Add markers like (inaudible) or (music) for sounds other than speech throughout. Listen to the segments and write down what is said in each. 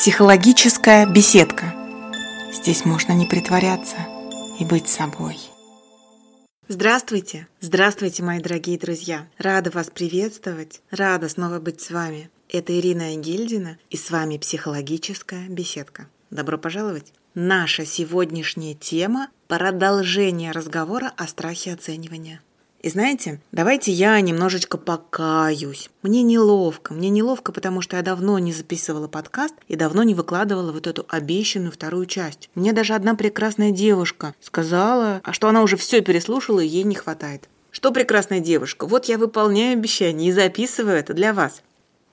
Психологическая беседка. Здесь можно не притворяться и быть собой. Здравствуйте! Здравствуйте, мои дорогие друзья! Рада вас приветствовать, рада снова быть с вами. Это Ирина Агильдина и с вами психологическая беседка. Добро пожаловать! Наша сегодняшняя тема – продолжение разговора о страхе оценивания – и знаете, давайте я немножечко покаюсь. Мне неловко. Мне неловко, потому что я давно не записывала подкаст и давно не выкладывала вот эту обещанную вторую часть. Мне даже одна прекрасная девушка сказала, а что она уже все переслушала и ей не хватает. Что прекрасная девушка, вот я выполняю обещание и записываю это для вас.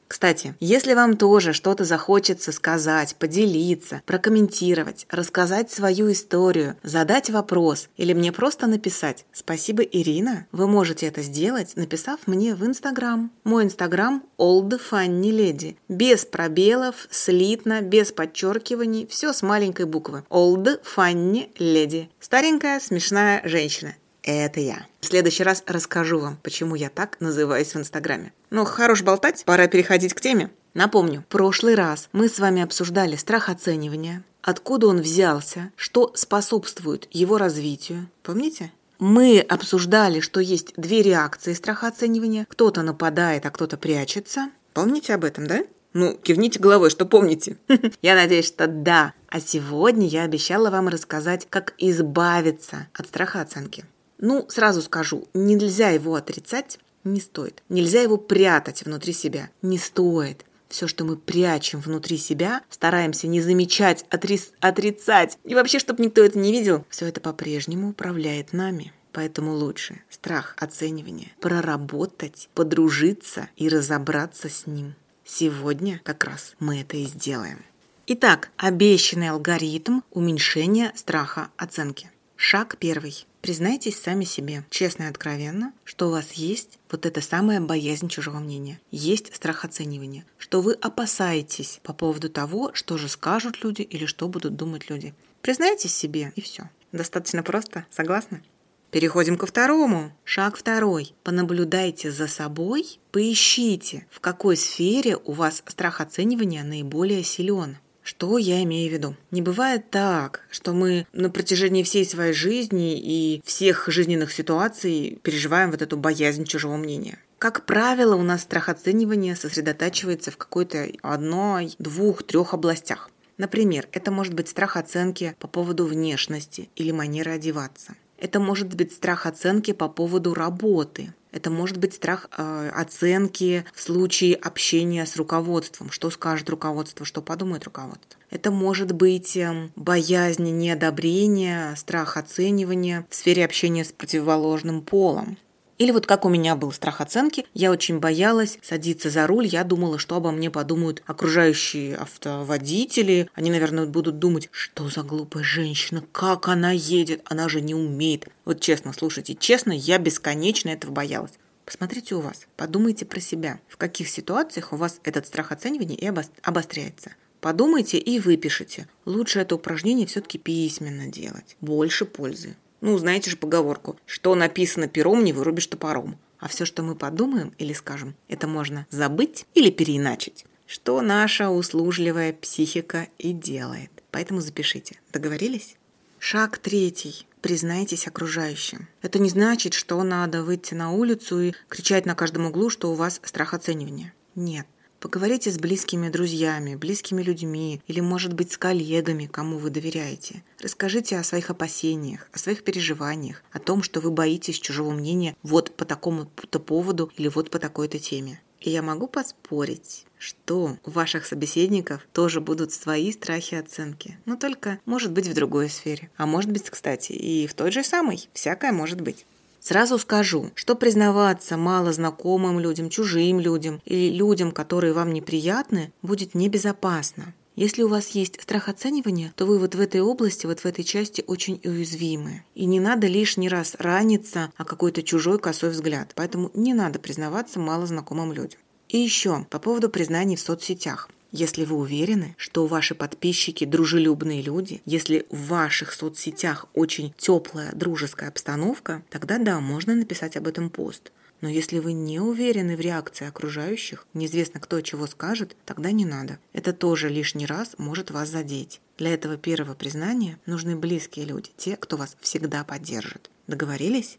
Кстати, если вам тоже что-то захочется сказать, поделиться, прокомментировать, рассказать свою историю, задать вопрос или мне просто написать «Спасибо, Ирина», вы можете это сделать, написав мне в Инстаграм. Мой Инстаграм Old Funny Lady. Без пробелов, слитно, без подчеркиваний, все с маленькой буквы. Old Funny Lady. Старенькая, смешная женщина это я. В следующий раз расскажу вам, почему я так называюсь в Инстаграме. Ну, хорош болтать, пора переходить к теме. Напомню, в прошлый раз мы с вами обсуждали страх оценивания, откуда он взялся, что способствует его развитию. Помните? Мы обсуждали, что есть две реакции страха оценивания. Кто-то нападает, а кто-то прячется. Помните об этом, да? Ну, кивните головой, что помните. (laughs) Я надеюсь, что да. А сегодня я обещала вам рассказать, как избавиться от страха оценки. Ну, сразу скажу, нельзя его отрицать, не стоит. Нельзя его прятать внутри себя, не стоит. Все, что мы прячем внутри себя, стараемся не замечать, отрис, отрицать. И вообще, чтобы никто это не видел, все это по-прежнему управляет нами. Поэтому лучше страх оценивания проработать, подружиться и разобраться с ним. Сегодня как раз мы это и сделаем. Итак, обещанный алгоритм уменьшения страха оценки. Шаг первый. Признайтесь сами себе, честно и откровенно, что у вас есть вот эта самая боязнь чужого мнения, есть страх оценивания, что вы опасаетесь по поводу того, что же скажут люди или что будут думать люди. Признайтесь себе и все. Достаточно просто, согласны? Переходим ко второму. Шаг второй. Понаблюдайте за собой, поищите, в какой сфере у вас страх оценивания наиболее силен. Что я имею в виду? Не бывает так, что мы на протяжении всей своей жизни и всех жизненных ситуаций переживаем вот эту боязнь чужого мнения. Как правило, у нас страх оценивания сосредотачивается в какой-то одной, двух, трех областях. Например, это может быть страх оценки по поводу внешности или манеры одеваться. Это может быть страх оценки по поводу работы. Это может быть страх э, оценки в случае общения с руководством. Что скажет руководство, что подумает руководство. Это может быть э, боязнь неодобрения, страх оценивания в сфере общения с противоположным полом. Или вот как у меня был страх оценки, я очень боялась садиться за руль, я думала, что обо мне подумают окружающие автоводители. Они, наверное, будут думать, что за глупая женщина, как она едет, она же не умеет. Вот честно, слушайте, честно, я бесконечно этого боялась. Посмотрите у вас, подумайте про себя, в каких ситуациях у вас этот страх оценивания и обостряется. Подумайте и выпишите. Лучше это упражнение все-таки письменно делать. Больше пользы. Ну, знаете же поговорку, что написано пером, не вырубишь топором. А все, что мы подумаем или скажем, это можно забыть или переиначить. Что наша услужливая психика и делает. Поэтому запишите. Договорились? Шаг третий. Признайтесь окружающим. Это не значит, что надо выйти на улицу и кричать на каждом углу, что у вас страх оценивания. Нет. Поговорите с близкими друзьями, близкими людьми или, может быть, с коллегами, кому вы доверяете. Расскажите о своих опасениях, о своих переживаниях, о том, что вы боитесь чужого мнения вот по такому-то поводу или вот по такой-то теме. И я могу поспорить, что у ваших собеседников тоже будут свои страхи оценки, но только, может быть, в другой сфере. А может быть, кстати, и в той же самой. Всякое может быть. Сразу скажу, что признаваться мало знакомым людям, чужим людям или людям, которые вам неприятны, будет небезопасно. Если у вас есть страх оценивания, то вы вот в этой области, вот в этой части очень уязвимы. И не надо лишний раз раниться о какой-то чужой косой взгляд. Поэтому не надо признаваться мало знакомым людям. И еще по поводу признаний в соцсетях. Если вы уверены, что ваши подписчики дружелюбные люди, если в ваших соцсетях очень теплая дружеская обстановка, тогда да, можно написать об этом пост. Но если вы не уверены в реакции окружающих, неизвестно кто чего скажет, тогда не надо. Это тоже лишний раз может вас задеть. Для этого первого признания нужны близкие люди, те, кто вас всегда поддержит. Договорились?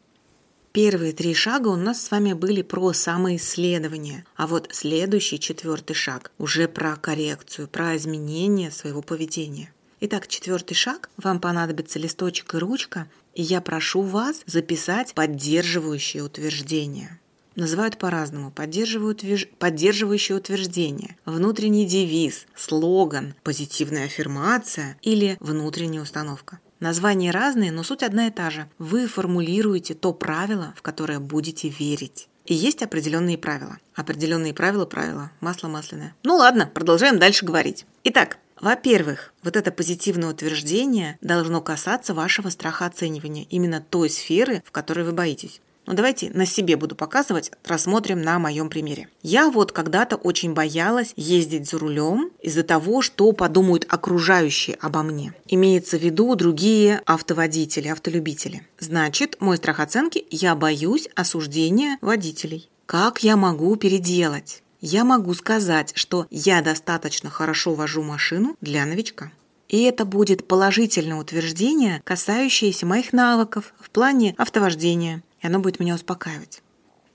Первые три шага у нас с вами были про самоисследование, а вот следующий, четвертый шаг, уже про коррекцию, про изменение своего поведения. Итак, четвертый шаг. Вам понадобится листочек и ручка, и я прошу вас записать поддерживающие утверждения. Называют по-разному. Поддерживающее утверждение, внутренний девиз, слоган, позитивная аффирмация или внутренняя установка. Названия разные, но суть одна и та же. Вы формулируете то правило, в которое будете верить. И есть определенные правила. Определенные правила – правила. Масло масляное. Ну ладно, продолжаем дальше говорить. Итак, во-первых, вот это позитивное утверждение должно касаться вашего страха оценивания, именно той сферы, в которой вы боитесь. Ну давайте на себе буду показывать, рассмотрим на моем примере. Я вот когда-то очень боялась ездить за рулем из-за того, что подумают окружающие обо мне. Имеется в виду другие автоводители, автолюбители. Значит, мой страх оценки – я боюсь осуждения водителей. Как я могу переделать? Я могу сказать, что я достаточно хорошо вожу машину для новичка. И это будет положительное утверждение, касающееся моих навыков в плане автовождения, и оно будет меня успокаивать.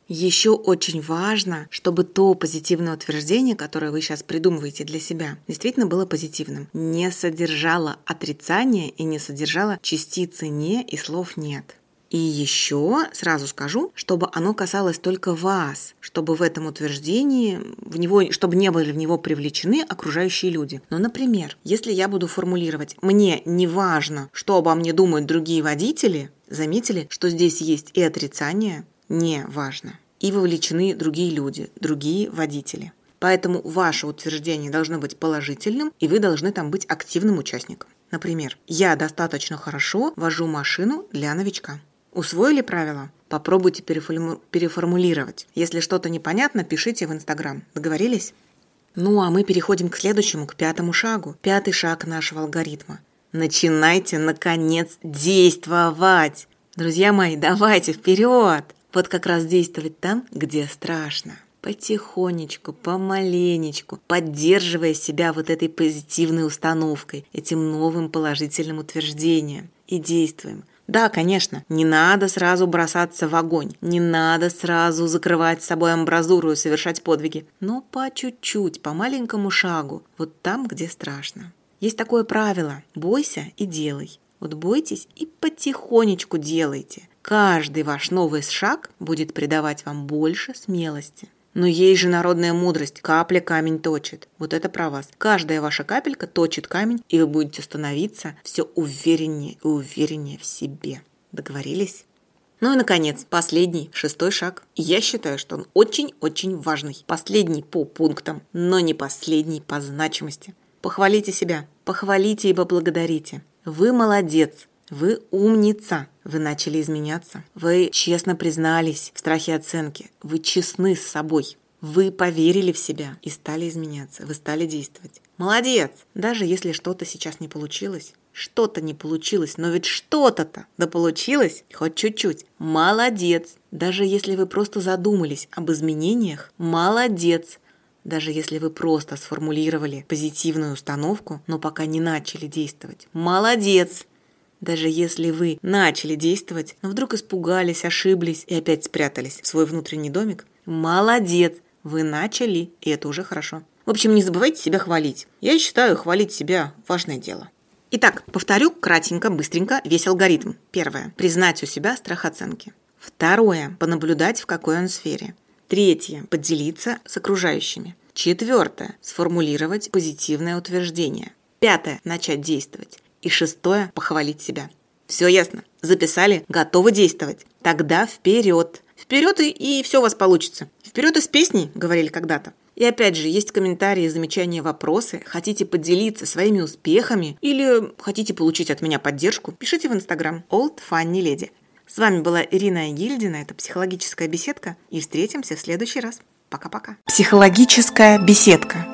Еще очень важно, чтобы то позитивное утверждение, которое вы сейчас придумываете для себя, действительно было позитивным, не содержало отрицания и не содержало частицы «не» и слов «нет». И еще сразу скажу, чтобы оно касалось только вас, чтобы в этом утверждении, в него, чтобы не были в него привлечены окружающие люди. Ну, например, если я буду формулировать «мне не важно, что обо мне думают другие водители», заметили, что здесь есть и отрицание «не важно», и вовлечены другие люди, другие водители. Поэтому ваше утверждение должно быть положительным, и вы должны там быть активным участником. Например, «Я достаточно хорошо вожу машину для новичка». Усвоили правила? Попробуйте переформулировать. Если что-то непонятно, пишите в Инстаграм. Договорились? Ну а мы переходим к следующему, к пятому шагу. Пятый шаг нашего алгоритма. Начинайте, наконец, действовать. Друзья мои, давайте вперед! Вот как раз действовать там, где страшно. Потихонечку, помаленечку, поддерживая себя вот этой позитивной установкой, этим новым положительным утверждением. И действуем. Да, конечно, не надо сразу бросаться в огонь, не надо сразу закрывать с собой амбразуру и совершать подвиги, но по чуть-чуть, по маленькому шагу, вот там, где страшно. Есть такое правило – бойся и делай. Вот бойтесь и потихонечку делайте. Каждый ваш новый шаг будет придавать вам больше смелости. Но есть же народная мудрость, капля камень точит. Вот это про вас. Каждая ваша капелька точит камень, и вы будете становиться все увереннее и увереннее в себе. Договорились? Ну и, наконец, последний, шестой шаг. Я считаю, что он очень-очень важный. Последний по пунктам, но не последний по значимости. Похвалите себя, похвалите и поблагодарите. Вы молодец, вы умница. Вы начали изменяться. Вы честно признались в страхе оценки. Вы честны с собой. Вы поверили в себя и стали изменяться. Вы стали действовать. Молодец! Даже если что-то сейчас не получилось, что-то не получилось, но ведь что-то-то да получилось, хоть чуть-чуть. Молодец! Даже если вы просто задумались об изменениях, молодец! Даже если вы просто сформулировали позитивную установку, но пока не начали действовать. Молодец! Даже если вы начали действовать, но вдруг испугались, ошиблись и опять спрятались в свой внутренний домик, молодец, вы начали, и это уже хорошо. В общем, не забывайте себя хвалить. Я считаю, хвалить себя – важное дело. Итак, повторю кратенько, быстренько весь алгоритм. Первое – признать у себя страх оценки. Второе – понаблюдать, в какой он сфере. Третье – поделиться с окружающими. Четвертое – сформулировать позитивное утверждение. Пятое – начать действовать. И шестое – похвалить себя. Все ясно? Записали? Готовы действовать? Тогда вперед! Вперед и, и все у вас получится. Вперед из песней, говорили когда-то. И опять же, есть комментарии, замечания, вопросы. Хотите поделиться своими успехами или хотите получить от меня поддержку, пишите в Инстаграм Old Funny Lady. С вами была Ирина Гильдина, это «Психологическая беседка», и встретимся в следующий раз. Пока-пока. Психологическая беседка.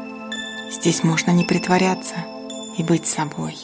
Здесь можно не притворяться и быть собой.